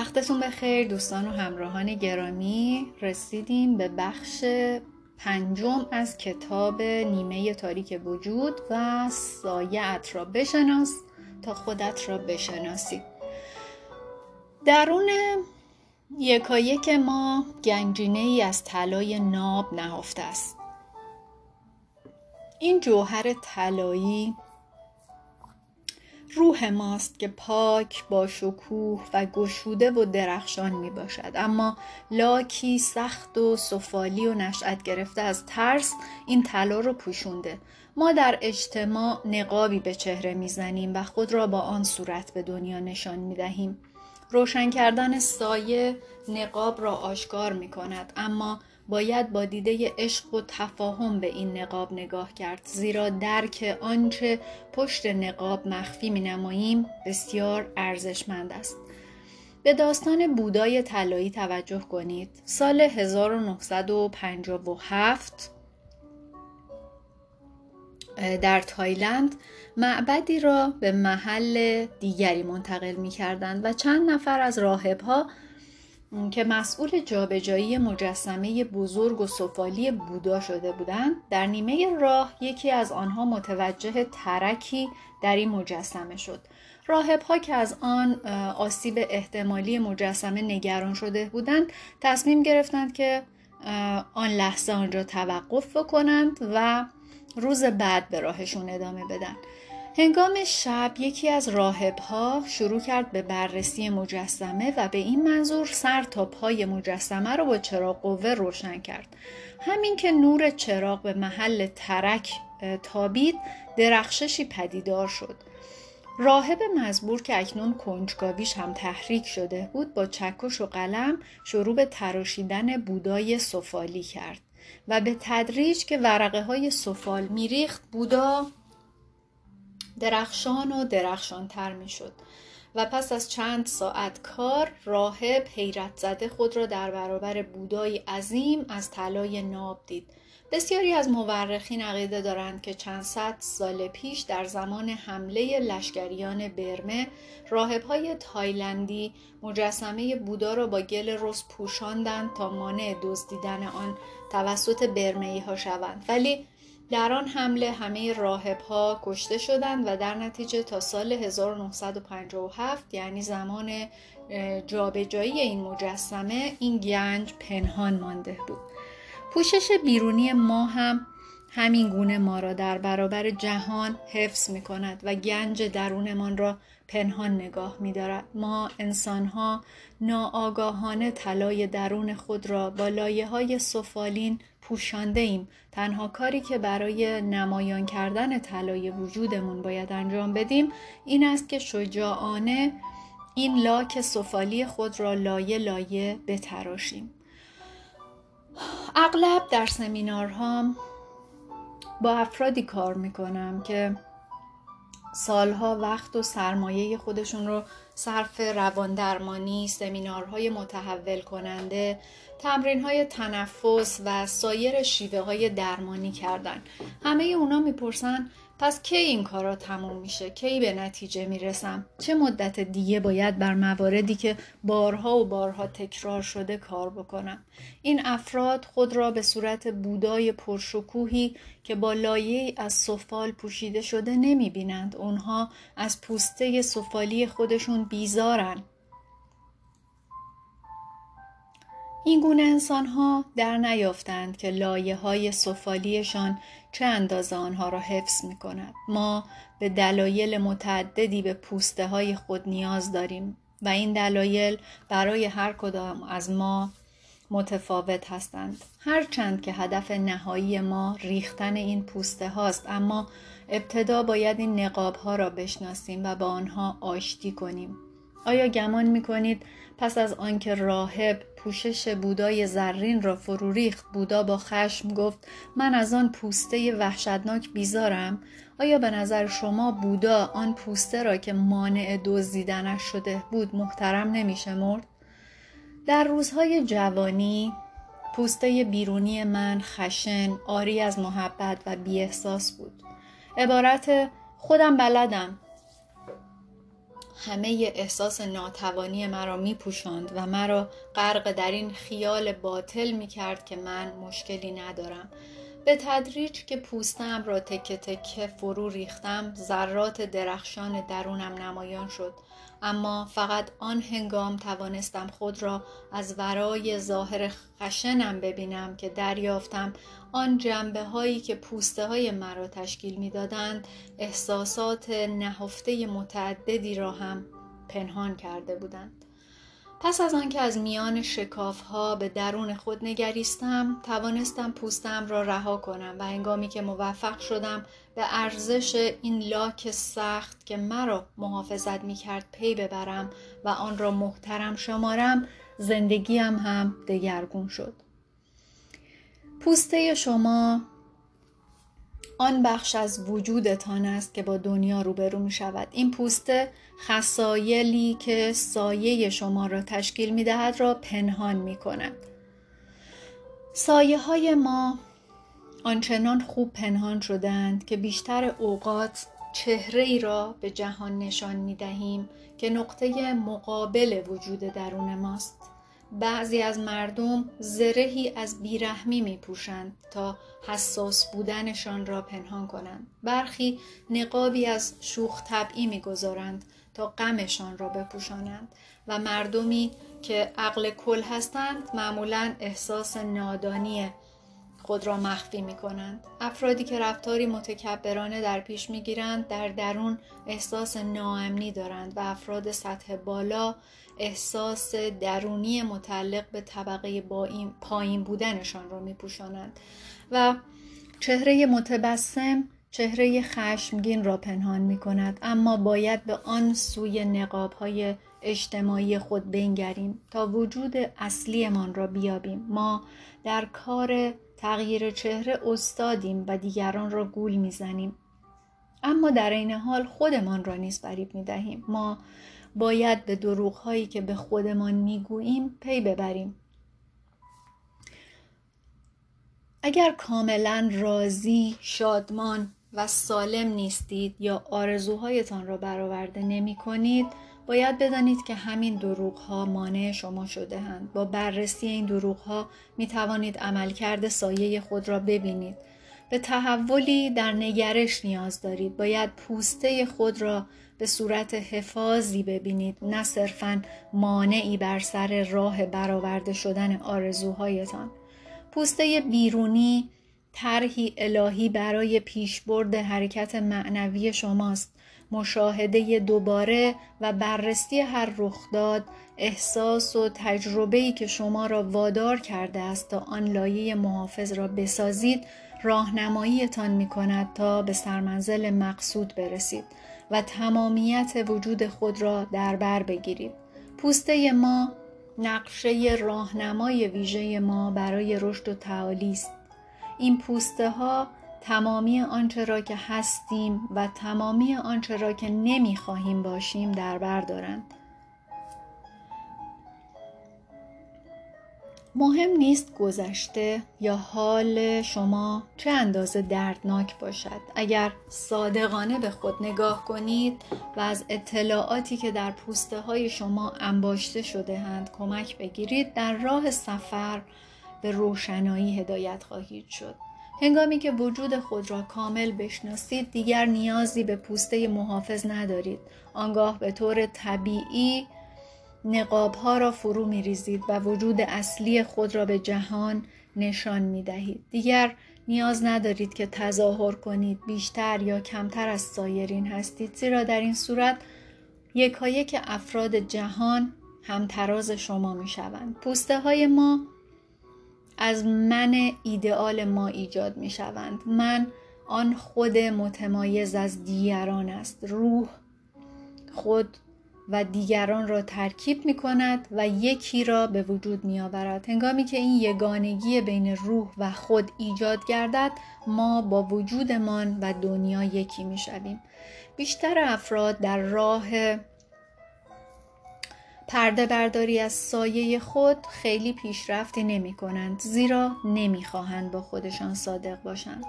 وقتتون بخیر دوستان و همراهان گرامی. رسیدیم به بخش پنجم از کتاب نیمه تاریک وجود و سایت را بشناس تا خودت را بشناسی. درون یکایک ما گنجینه ای از طلای ناب نهفته است. این جوهر طلایی روح ماست که پاک با شکوه و گشوده و درخشان می باشد اما لاکی سخت و سفالی و نشأت گرفته از ترس این طلا رو پوشونده. ما در اجتماع نقابی به چهره می‌زنیم و خود را با آن صورت به دنیا نشان می دهیم روشن کردن سایه نقاب را آشکار می کند اما باید با دیده عشق و تفاهم به این نقاب نگاه کرد زیرا درک آنچه پشت نقاب مخفی می نماییم بسیار ارزشمند است. به داستان بودای طلایی توجه کنید. سال 1957 در تایلند معبدی را به محل دیگری منتقل می کردند و چند نفر از راهبها که مسئول جابجایی مجسمه بزرگ و سفالی بودا شده بودند در نیمه راه یکی از آنها متوجه ترکی در این مجسمه شد. راهب ها که از آن آسیب احتمالی مجسمه نگران شده بودند تصمیم گرفتند که آن لحظه آنجا توقف بکنند و روز بعد به راهشون ادامه بدن. هنگام شب یکی از راهبها شروع کرد به بررسی مجسمه و به این منظور سر تا پای مجسمه را با چراغ قوه روشن کرد. همین که نور چراغ به محل ترک تابید درخششی پدیدار شد. راهب مزبور که اکنون کنجکاویش هم تحریک شده بود با چکش و قلم شروع به تراشیدن بودای سفالی کرد و به تدریج که ورقه های سفال میریخت بودا درخشان و درخشانتر می شد و پس از چند ساعت کار راهب حیرت زده خود را در برابر بودایی عظیم از طلای ناب دید. بسیاری از مورخین عقیده دارند که چند صد سال پیش در زمان حمله لشکریان برمه راهبهای تایلندی مجسمه بودا را با گل رس پوشاندند تا مانع دزدیدن آن توسط برمهی ها شوند. ولی در آن حمله همه راهب ها کشته شدند و در نتیجه تا سال 1957 یعنی زمان جابجایی این مجسمه این گنج پنهان مانده بود پوشش بیرونی ما هم همین گونه ما را در برابر جهان حفظ می کند و گنج درونمان را پنهان نگاه می دارد. ما انسان ها ناآگاهانه طلای درون خود را با لایه های سفالین پوشانده ایم. تنها کاری که برای نمایان کردن طلای وجودمون باید انجام بدیم این است که شجاعانه این لاک سفالی خود را لایه لایه بتراشیم. اغلب در سمینارهام با افرادی کار می‌کنم که سالها وقت و سرمایه خودشون رو صرف روان درمانی، سمینارهای متحول کننده، تمرین های تنفس و سایر شیوه های درمانی کردن. همه اونا می‌پرسن پس کی این کارا تموم میشه؟ کی به نتیجه می‌رسم؟ چه مدت دیگه باید بر مواردی که بارها و بارها تکرار شده کار بکنم؟ این افراد خود را به صورت بودای پرشکوهی که با لایه از سفال پوشیده شده نمی‌بینند. اونها از پوسته سفالی خودشون بیزارن. این گونه انسان ها در نیافتند که لایه های سفالیشان چه اندازه آنها را حفظ می کند. ما به دلایل متعددی به پوسته های خود نیاز داریم و این دلایل برای هر کدام از ما متفاوت هستند. هرچند که هدف نهایی ما ریختن این پوسته هاست اما ابتدا باید این نقاب ها را بشناسیم و با آنها آشتی کنیم. آیا گمان می کنید پس از آنکه راهب پوشش بودای زرین را فرو ریخت بودا با خشم گفت من از آن پوسته وحشتناک بیزارم. آیا به نظر شما بودا آن پوسته را که مانع دزدیدنش شده بود محترم نمیشه مرد؟ در روزهای جوانی پوسته بیرونی من خشن آری از محبت و بیاحساس بود. عبارت خودم بلدم. همه احساس ناتوانی مرا می پوشاند و مرا غرق در این خیال باطل می کرد که من مشکلی ندارم. به تدریج که پوستم را تکه تکه فرو ریختم ذرات درخشان درونم نمایان شد اما فقط آن هنگام توانستم خود را از ورای ظاهر خشنم ببینم که دریافتم آن جنبه هایی که پوسته های مرا تشکیل می دادند احساسات نهفته متعددی را هم پنهان کرده بودند. پس از آنکه از میان شکاف ها به درون خود نگریستم توانستم پوستم را رها کنم و انگامی که موفق شدم به ارزش این لاک سخت که مرا محافظت می کرد پی ببرم و آن را محترم شمارم زندگیم هم دگرگون شد. پوسته شما آن بخش از وجودتان است که با دنیا روبرو می شود. این پوسته خسایلی که سایه شما را تشکیل می دهد را پنهان می کند. سایه های ما آنچنان خوب پنهان شدند که بیشتر اوقات چهره ای را به جهان نشان می دهیم که نقطه مقابل وجود درون ماست. بعضی از مردم زرهی از بیرحمی می پوشند تا حساس بودنشان را پنهان کنند. برخی نقابی از شوخ طبعی می گذارند تا غمشان را بپوشانند و مردمی که عقل کل هستند معمولا احساس نادانی خود را مخفی می کنند. افرادی که رفتاری متکبرانه در پیش می گیرند در درون احساس ناامنی دارند و افراد سطح بالا احساس درونی متعلق به طبقه پایین بودنشان را می پوشانند و چهره متبسم چهره خشمگین را پنهان می کند اما باید به آن سوی نقاب های اجتماعی خود بنگریم تا وجود اصلیمان را بیابیم ما در کار تغییر چهره استادیم و دیگران را گول می‌زنیم. اما در این حال خودمان را نیز فریب می دهیم ما باید به دروغ هایی که به خودمان می‌گوییم پی ببریم. اگر کاملا راضی شادمان و سالم نیستید یا آرزوهایتان را برآورده نمی کنید باید بدانید که همین دروغ ها مانع شما شده هند. با بررسی این دروغ ها می توانید عملکرد سایه خود را ببینید. به تحولی در نگرش نیاز دارید. باید پوسته خود را به صورت حفاظی ببینید نه صرفا مانعی بر سر راه برآورده شدن آرزوهایتان. پوسته بیرونی طرحی الهی برای پیشبرد حرکت معنوی شماست مشاهده دوباره و بررسی هر رخداد احساس و تجربه‌ای که شما را وادار کرده است تا آن لایه محافظ را بسازید راهنماییتان می کند تا به سرمنزل مقصود برسید و تمامیت وجود خود را در بر بگیرید. پوسته ما نقشه راهنمای ویژه ما برای رشد و تعالی است. این پوسته ها تمامی آنچه را که هستیم و تمامی آنچه را که نمی‌خواهیم باشیم در بر دارند. مهم نیست گذشته یا حال شما چه اندازه دردناک باشد. اگر صادقانه به خود نگاه کنید و از اطلاعاتی که در پوسته های شما انباشته شده هند کمک بگیرید در راه سفر به روشنایی هدایت خواهید شد. هنگامی که وجود خود را کامل بشناسید دیگر نیازی به پوسته محافظ ندارید آنگاه به طور طبیعی نقاب ها را فرو می ریزید و وجود اصلی خود را به جهان نشان می دهید. دیگر نیاز ندارید که تظاهر کنید بیشتر یا کمتر از سایرین هستید زیرا در این صورت یکایک افراد جهان همتراز شما می شوند. پوسته های ما از من ایدئال ما ایجاد می شوند. من آن خود متمایز از دیگران است. روح خود و دیگران را ترکیب می کند و یکی را به وجود می آورد. هنگامی که این یگانگی بین روح و خود ایجاد گردد ما با وجودمان و دنیا یکی می شویم. بیشتر افراد در راه پرده برداری از سایه خود خیلی پیشرفتی نمی کنند زیرا نمی‌خواهند با خودشان صادق باشند.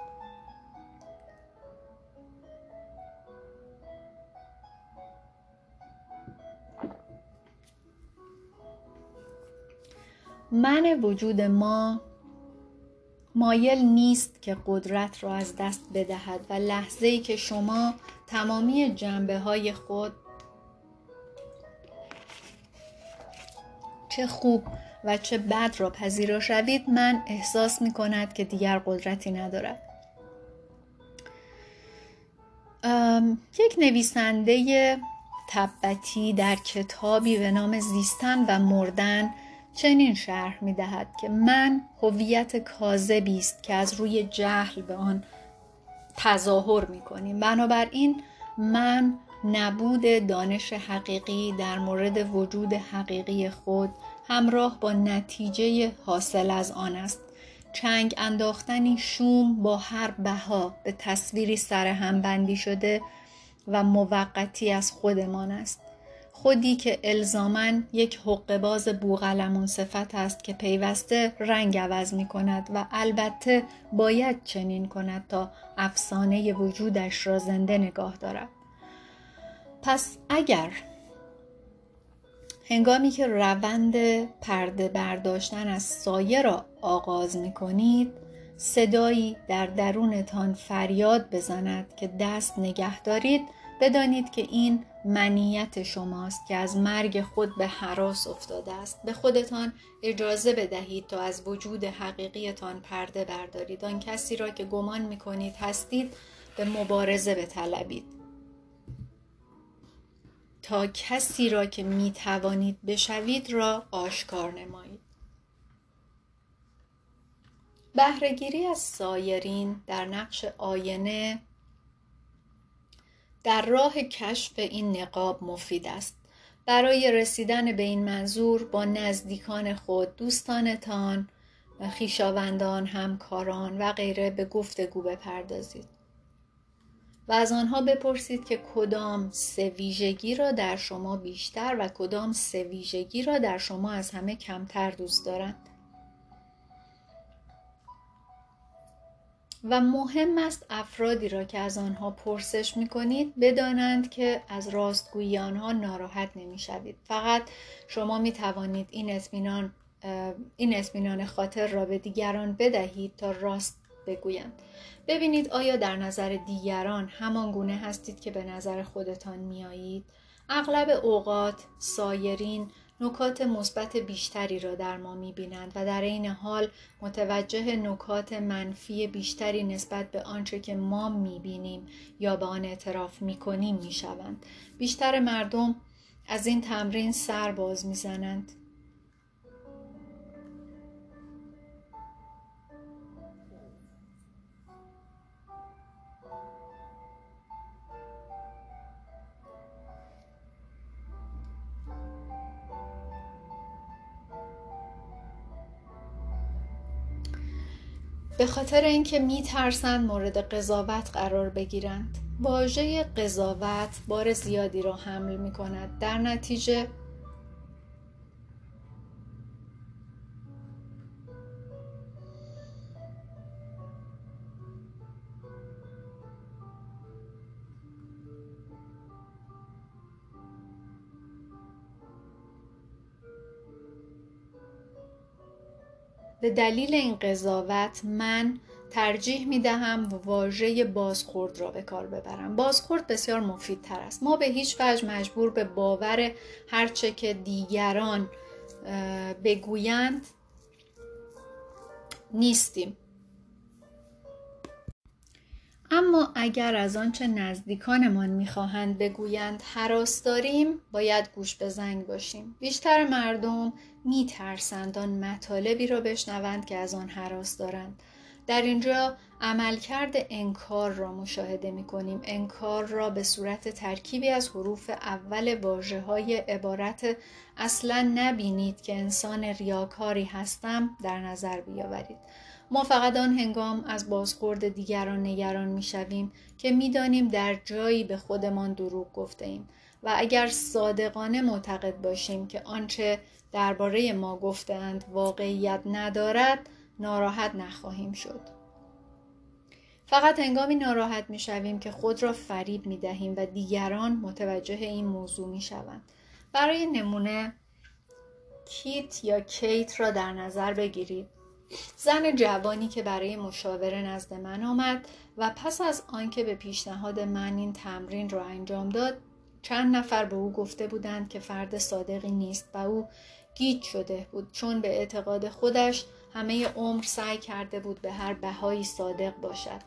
من وجود ما مایل نیست که قدرت را از دست بدهد و لحظه ای که شما تمامی جنبه های خود چه خوب و چه بد را پذیرا شوید من احساس می کند که دیگر قدرتی ندارد یک نویسنده تبتی در کتابی به نام زیستن و مردن چنین شرح می دهد که من هویت کاذبی است که از روی جهل به آن تظاهر می کنیم. بنابراین من نبود دانش حقیقی در مورد وجود حقیقی خود همراه با نتیجه حاصل از آن است چنگ انداختنی شوم با هر بها به تصویری سرهم بندی شده و موقتی از خودمان است خودی که الزامن یک حقباز بوغلمون صفت است که پیوسته رنگ عوض می کند و البته باید چنین کند تا افسانه وجودش را زنده نگاه دارد. پس اگر هنگامی که روند پرده برداشتن از سایه را آغاز می کنید صدایی در درونتان فریاد بزند که دست نگه دارید بدانید که این منیت شماست که از مرگ خود به حراس افتاده است. به خودتان اجازه بدهید تا از وجود حقیقیتان پرده بردارید. آن کسی را که گمان می کنید هستید به مبارزه بطلبید. تا کسی را که می توانید بشوید را آشکار نمایید. بهرهگیری از سایرین در نقش آینه در راه کشف این نقاب مفید است. برای رسیدن به این منظور با نزدیکان خود دوستانتان و خیشاوندان همکاران و غیره به گفتگو بپردازید. و از آنها بپرسید که کدام سه ویژگی را در شما بیشتر و کدام سه ویژگی را در شما از همه کمتر دوست دارند و مهم است افرادی را که از آنها پرسش می کنید بدانند که از راستگویی آنها ناراحت نمی شوید. فقط شما می توانید این اطمینان این اطمینان خاطر را به دیگران بدهید تا راست بگویند. ببینید آیا در نظر دیگران همان گونه هستید که به نظر خودتان میایید؟ اغلب اوقات سایرین نکات مثبت بیشتری را در ما می‌بینند و در این حال متوجه نکات منفی بیشتری نسبت به آنچه که ما می‌بینیم یا به آن اعتراف می‌کنیم می‌شوند بیشتر مردم از این تمرین سر باز می‌زنند به خاطر اینکه میترسند مورد قضاوت قرار بگیرند. واژه قضاوت بار زیادی را حمل می کند در نتیجه به دلیل این قضاوت من ترجیح می دهم واژه بازخورد را به کار ببرم. بازخورد بسیار مفیدتر است. ما به هیچ وجه مجبور به باور هرچه که دیگران بگویند نیستیم. اما اگر از آنچه نزدیکانمان می‌خواهند بگویند حراس داریم باید گوش به زنگ باشیم بیشتر مردم میترسند آن مطالبی را بشنوند که از آن حراس دارند در اینجا عملکرد انکار را مشاهده می کنیم. انکار را به صورت ترکیبی از حروف اول واجه های عبارت اصلا نبینید که انسان ریاکاری هستم در نظر بیاورید. ما فقط آن هنگام از بازخورد دیگران نگران می شویم که می‌دانیم در جایی به خودمان دروغ گفته ایم و اگر صادقانه معتقد باشیم که آنچه درباره ما گفتند واقعیت ندارد ناراحت نخواهیم شد. فقط هنگامی ناراحت می شویم که خود را فریب می دهیم و دیگران متوجه این موضوع می شوند. برای نمونه کیت یا کیت را در نظر بگیرید زن جوانی که برای مشاوره نزد من آمد و پس از آنکه به پیشنهاد من این تمرین را انجام داد چند نفر به او گفته بودند که فرد صادقی نیست و او گیج شده بود چون به اعتقاد خودش همه عمر سعی کرده بود به هر بهایی صادق باشد.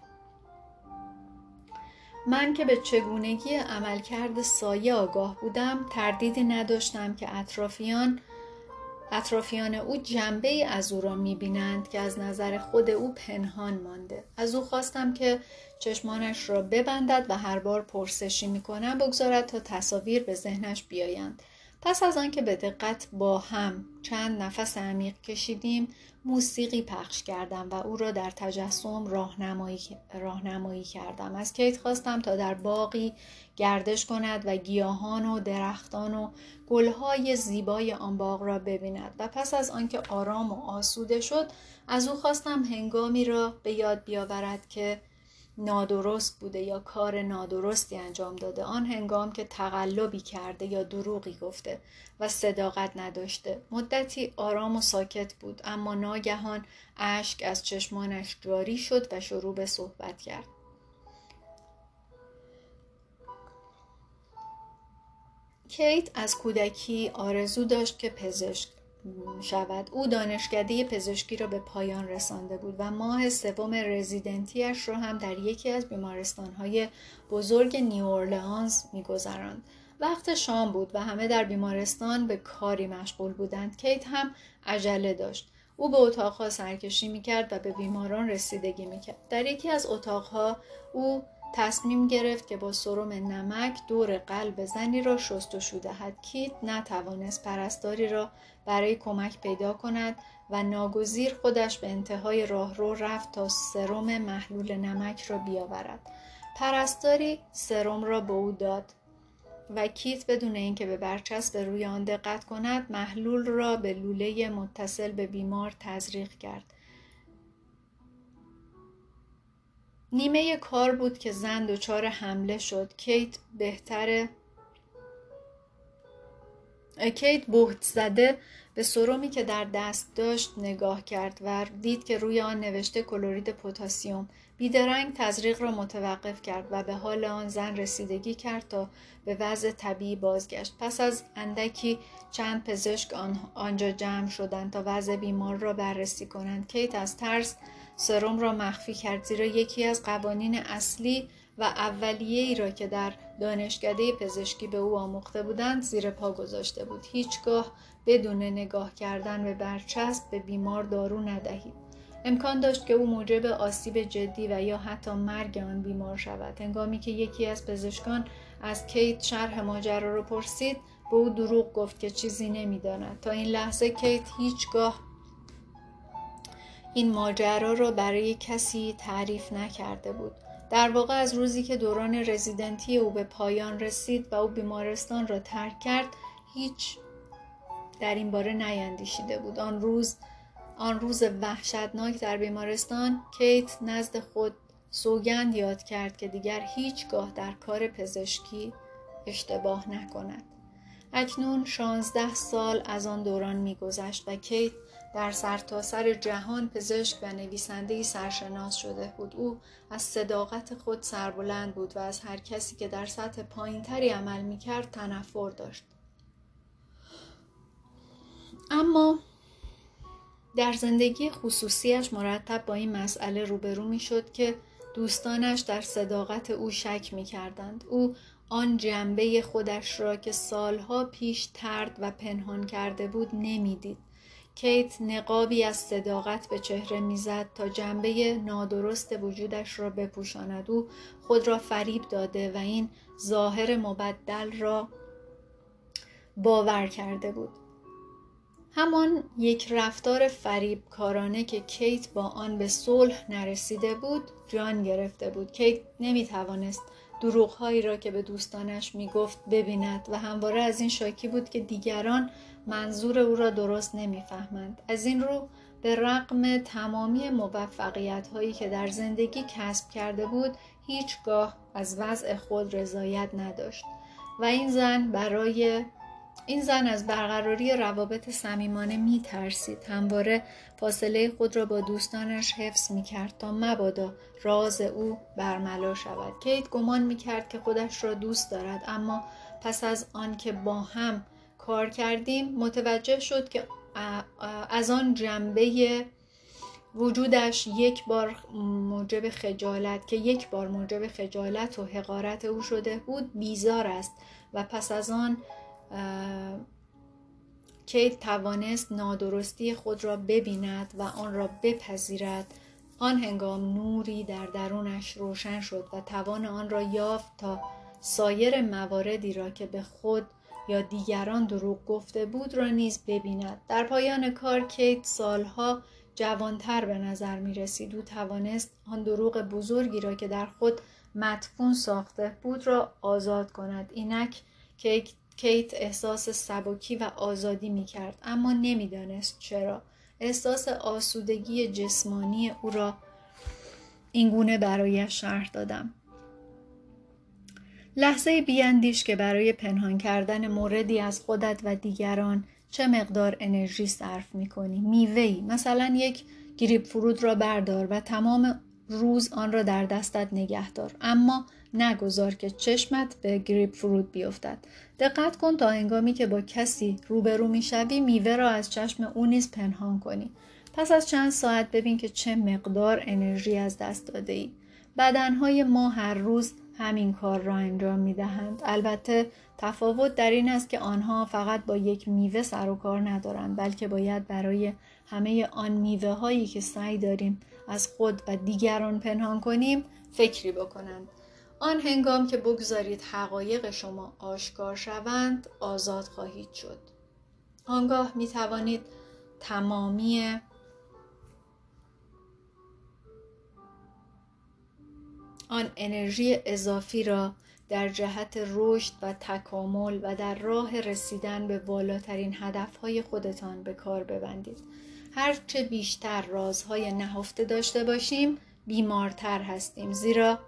من که به چگونگی عملکرد سایه آگاه بودم تردیدی نداشتم که اطرافیان اطرافیان او جنبه ای از او را می‌بینند که از نظر خود او پنهان مانده. از او خواستم که چشمانش را ببندد و هر بار پرسشی می‌کنم بگذارد تا تصاویر به ذهنش بیایند. پس از آنکه به دقت با هم چند نفس عمیق کشیدیم موسیقی پخش کردم و او را در تجسم راهنمایی راهنمایی کردم. از کیت خواستم تا در باقی گردش کند و گیاهان و درختان و گلهای زیبای آن باغ را ببیند. و پس از آنکه آرام و آسوده شد از او خواستم هنگامی را به یاد بیاورد که نادرست بوده یا کار نادرستی انجام داده آن هنگام که تقلبی کرده یا دروغی گفته و صداقت نداشته. مدتی آرام و ساکت بود اما ناگهان اشک از چشمانش جاری شد و شروع به صحبت کرد. کیت از کودکی آرزو داشت که پزشک شود. او دانشکده پزشکی را به پایان رسانده بود و ماه سوم رزیدنتیش را هم در یکی از بیمارستانهای بزرگ نیورلانز میگذراند. وقت شام بود و همه در بیمارستان به کاری مشغول بودند. کیت هم عجله داشت. او به اتاقها سرکشی می‌کرد و به بیماران رسیدگی می‌کرد. در یکی از اتاقها او تصمیم گرفت که با سرم نمک دور قلب زنی را شستشو دهد کیت نتوانست پرستاری را برای کمک پیدا کند و ناگزیر خودش به انتهای راهرو رفت تا سرم محلول نمک را بیاورد. پرستاری سرم را به او داد و کیت بدون اینکه به برچسب روی آن دقت کند محلول را به لوله متصل به بیمار تزریق کرد. نیمه کار بود که زن دچار حمله شد. کیت بهتره کیت بهت زده به سرومی که در دست داشت نگاه کرد و دید که روی آن نوشته کلورید پتاسیم بیدرنگ تزریق را متوقف کرد و به حال آن زن رسیدگی کرد تا به وضع طبیعی بازگشت. پس از اندکی چند پزشک آنجا جمع شدند تا وضع بیمار را بررسی کنند. کیت از ترس سرم را مخفی کرد زیرا یکی از قوانین اصلی و اولیه ای را که در دانشکده پزشکی به او آموخته بودند زیر پا گذاشته بود. هیچگاه بدون نگاه کردن به برچسب به بیمار دارو ندهید. امکان داشت که او موجب آسیب جدی و یا حتی مرگ آن بیمار شود. هنگامی که یکی از پزشکان از کیت شرح ماجرا را پرسید به او دروغ گفت که چیزی نمی‌داند. تا این لحظه کیت هیچگاه این ماجرا را برای کسی تعریف نکرده بود. در واقع از روزی که دوران رزیدنتی او به پایان رسید و او بیمارستان را ترک کرد هیچ در این باره نیندیشیده بود. آن روز آن روز وحشتناک در بیمارستان کیت نزد خود سوگند یاد کرد که دیگر هیچگاه در کار پزشکی اشتباه نکند. اکنون شانزده سال از آن دوران میگذشت و کیت در سرتاسر سر جهان پزشک و نویسنده سرشناس شده بود او از صداقت خود سربلند بود و از هر کسی که در سطح پایینتری عمل می‌کرد تنفر داشت اما در زندگی خصوصیش مرتب با این مسئله روبرو می شد که دوستانش در صداقت او شک می کردند. او آن جنبه خودش را که سالها پیش ترد و پنهان کرده بود نمی‌دید. کیت نقابی از صداقت به چهره می‌زد تا جنبه نادرست وجودش را بپوشاند. او خود را فریب داده و این ظاهر مبدل را باور کرده بود. همان یک رفتار فریب کارانه که کیت با آن به صلح نرسیده بود جان گرفته بود. کیت نمی توانست دروغهایی را که به دوستانش می گفت ببیند و همواره از این شاکی بود که دیگران منظور او را درست نمی‌فهمند از این رو به رغم تمامی موفقیت هایی که در زندگی کسب کرده بود هیچگاه از وضع خود رضایت نداشت و این زن برای این زن از برقراری روابط صمیمانه می ترسید. همواره فاصله خود را با دوستانش حفظ می کرد تا مبادا راز او برملا شود. کیت گمان می کرد که خودش را دوست دارد اما پس از آن که با هم کار کردیم متوجه شد که از آن جنبه وجودش یک بار موجب خجالت که یک بار موجب خجالت و حقارت او شده بود بیزار است. و پس از آن کیت توانست نادرستی خود را ببیند و آن را بپذیرد آن هنگام نوری در درونش روشن شد و توان آن را یافت تا سایر مواردی را که به خود یا دیگران دروغ گفته بود را نیز ببیند. در پایان کار کیت سالها جوانتر به نظر می رسید او توانست آن دروغ بزرگی را که در خود مدفون ساخته بود را آزاد کند. اینک کیت احساس سبکی و آزادی می کرد اما نمی‌دانست چرا. احساس آسودگی جسمانی او را اینگونه برایش شرح دادم. لحظه بیاندیش که برای پنهان کردن موردی از خودت و دیگران چه مقدار انرژی صرف می کنی میوهی مثلا یک گریپ فرود را بردار و تمام روز آن را در دستت نگه دار. اما نگذار که چشمت به گریپ فرود بیفتد. دقت کن تا هنگامی که با کسی روبرو می‌شوی میوه را از چشم او نیز پنهان کنی. پس از چند ساعت ببین که چه مقدار انرژی از دست داده ای بدنهای ما هر روز همین کار را انجام می دهند. البته تفاوت در این است که آنها فقط با یک میوه سر و کار ندارند بلکه باید برای همه آن میوه هایی که سعی داریم از خود و دیگران پنهان کنیم فکری بکنند. آن هنگام که بگذارید حقایق شما آشکار شوند آزاد خواهید شد. آنگاه می توانید تمامی آن انرژی اضافی را در جهت رشد و تکامل و در راه رسیدن به بالاترین هدفهای خودتان به کار ببندید. هرچه بیشتر رازهای نهفته داشته باشیم بیمارتر هستیم. زیرا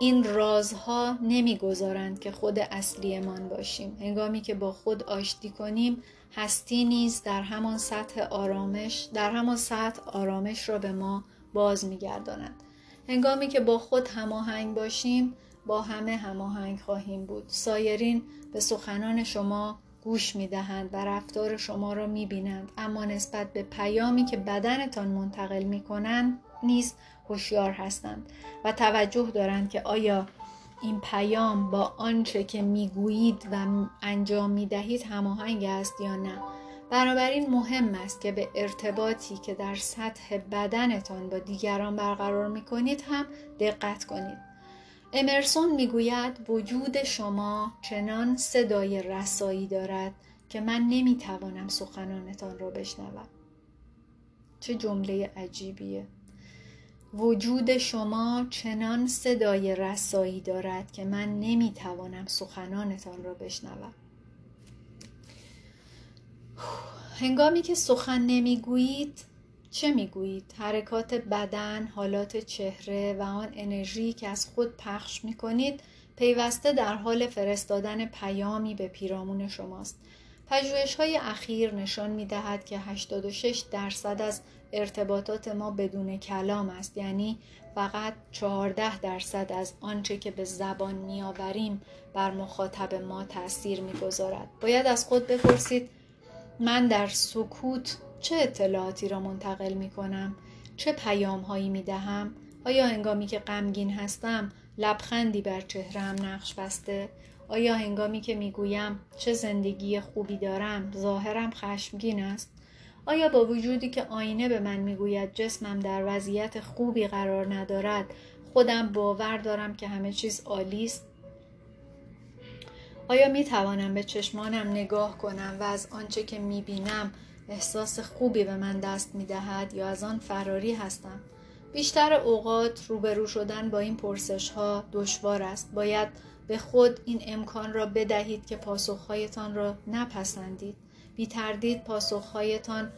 این رازها نمی‌گذارند که خود اصلیمان باشیم. هنگامی که با خود آشتی کنیم هستی نیز در همان سطح آرامش در همان سطح آرامش را به ما باز میگرداند هنگامی که با خود هماهنگ باشیم با همه هماهنگ خواهیم بود. سایرین به سخنان شما گوش می دهند و رفتار شما را می بینند اما نسبت به پیامی که بدنتان منتقل می کنند نیز هوشیار هستند و توجه دارند که آیا این پیام با آنچه که می‌گویید و انجام می دهید هماهنگ است یا نه. بنابراین مهم است که به ارتباطی که در سطح بدنتان با دیگران برقرار می کنید هم دقت کنید. امرسون می‌گوید وجود شما چنان صدای رسایی دارد که من نمی‌توانم سخنانتان را بشنوم. چه جمله عجیبیه. وجود شما چنان صدای رسایی دارد که من نمی‌توانم سخنانتان را بشنوم. هنگامی که سخن نمی‌گویید چه می‌گویید؟ حرکات بدن، حالات چهره و آن انرژی که از خود پخش می‌کنید پیوسته در حال فرستادن پیامی به پیرامون شماست. پژوهش های اخیر نشان می دهد که 86 درصد از ارتباطات ما بدون کلام است یعنی فقط 14 درصد از آنچه که به زبان میآوریم بر مخاطب ما تاثیر می‌گذارد باید از خود بپرسید من در سکوت چه اطلاعاتی را منتقل می کنم؟ چه پیام هایی می دهم؟ آیا هنگامی که غمگین هستم لبخندی بر چهرم نقش بسته؟ آیا هنگامی که می گویم چه زندگی خوبی دارم ظاهرم خشمگین است؟ آیا با وجودی که آینه به من می‌گوید جسمم در وضعیت خوبی قرار ندارد خودم باور دارم که همه چیز عالی است آیا می توانم به چشمانم نگاه کنم و از آنچه که می بینم احساس خوبی به من دست می دهد یا از آن فراری هستم؟ بیشتر اوقات روبرو شدن با این پرسش ها دشوار است. باید به خود این امکان را بدهید که پاسخهایتان را نپسندید. بی تردید پاسخهایتان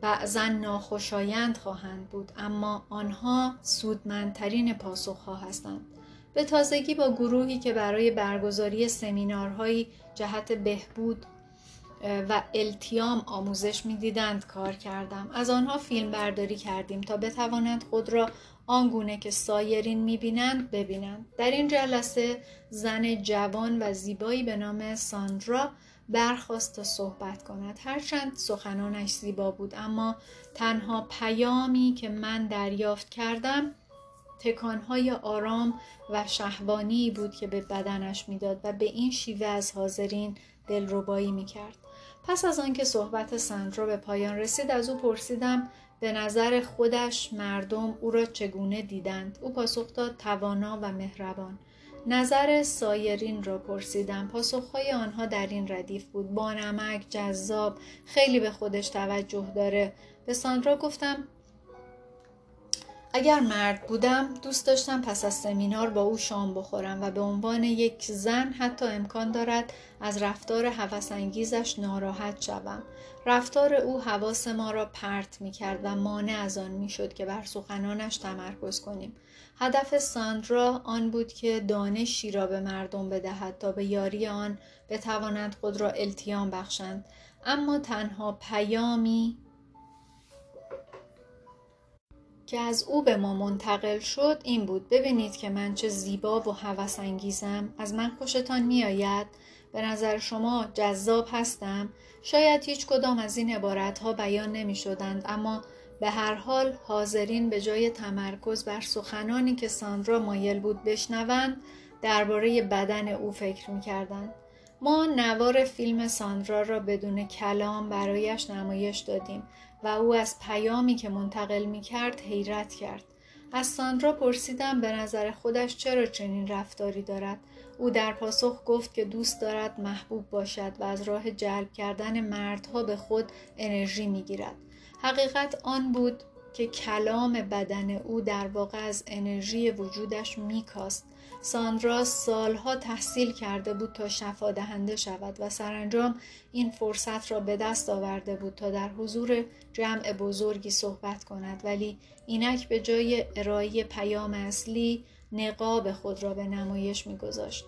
بعضا ناخوشایند خواهند بود اما آنها سودمندترین پاسخها هستند. به تازگی با گروهی که برای برگزاری سمینارهایی جهت بهبود و التیام آموزش می‌دیدند کار کردم. از آنها فیلم برداری کردیم تا بتوانند خود را آنگونه که سایرین می‌بینند ببینند. در این جلسه زن جوان و زیبایی به نام ساندرا برخواست تا صحبت کند. هرچند سخنانش زیبا بود اما تنها پیامی که من دریافت کردم تکانهای آرام و شهوانی بود که به بدنش می‌داد و به این شیوه از حاضرین دلربایی می‌کرد. پس از آنکه صحبت سندرا به پایان رسید از او پرسیدم به نظر خودش مردم او را چگونه دیدند؟ او پاسخ داد توانا و مهربان. نظر سایرین را پرسیدم. پاسخهای آنها در این ردیف بود. با نمک جذاب خیلی به خودش توجه داره. به ساندرا گفتم اگر مرد بودم دوست داشتم پس از سمینار با او شام بخورم و به عنوان یک زن حتی امکان دارد از رفتار هوسانگیزش ناراحت شوم. رفتار او حواس ما را پرت می کرد و مانع از آن می شد که بر سخنانش تمرکز کنیم. هدف ساندرا آن بود که دانشی را به مردم بدهد تا به یاری آن بتوانند خود را التیام بخشند. اما تنها پیامی که از او به ما منتقل شد این بود. ببینید که من چه زیبا و هوس انگیزم. از من خوشتان میآید. به نظر شما جذاب هستم. شاید هیچ کدام از این عبارت ها بیان نمی شدند اما به هر حال حاضرین به جای تمرکز بر سخنانی که ساندرا مایل بود بشنوند درباره بدن او فکر می کردند. ما نوار فیلم ساندرا را بدون کلام برایش نمایش دادیم. و او از پیامی که منتقل می کرد حیرت کرد. از ساندرا پرسیدم به نظر خودش چرا چنین رفتاری دارد. او در پاسخ گفت که دوست دارد محبوب باشد و از راه جلب کردن مردها به خود انرژی می گیرد. حقیقت آن بود که کلام بدن او در واقع از انرژی وجودش میکاست ساندرا سالها تحصیل کرده بود تا شفا دهنده شود و سرانجام این فرصت را به دست آورده بود تا در حضور جمع بزرگی صحبت کند. ولی اینک به جای ارائه پیام اصلی نقاب خود را به نمایش میگذاشت.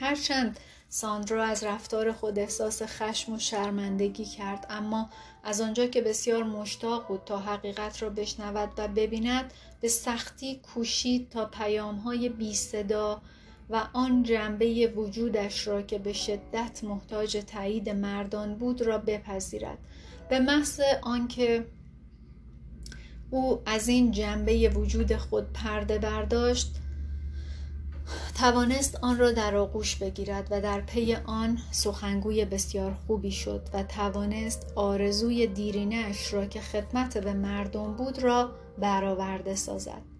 هرچند ساندرا از رفتار خود احساس خشم و شرمندگی کرد اما از آنجا که بسیار مشتاق بود تا حقیقت را بشنود و ببیند به سختی کوشید تا پیامهای بی صدا و آن جنبه وجودش را که به شدت محتاج تایید مردان بود را بپذیرد. به محض آنکه او از این جنبه وجود خود پرده برداشت توانست آن را در آغوش بگیرد و در پی آن سخنگوی بسیار خوبی شد و توانست آرزوی دیرینه اش را که خدمت به مردم بود را برآورده سازد.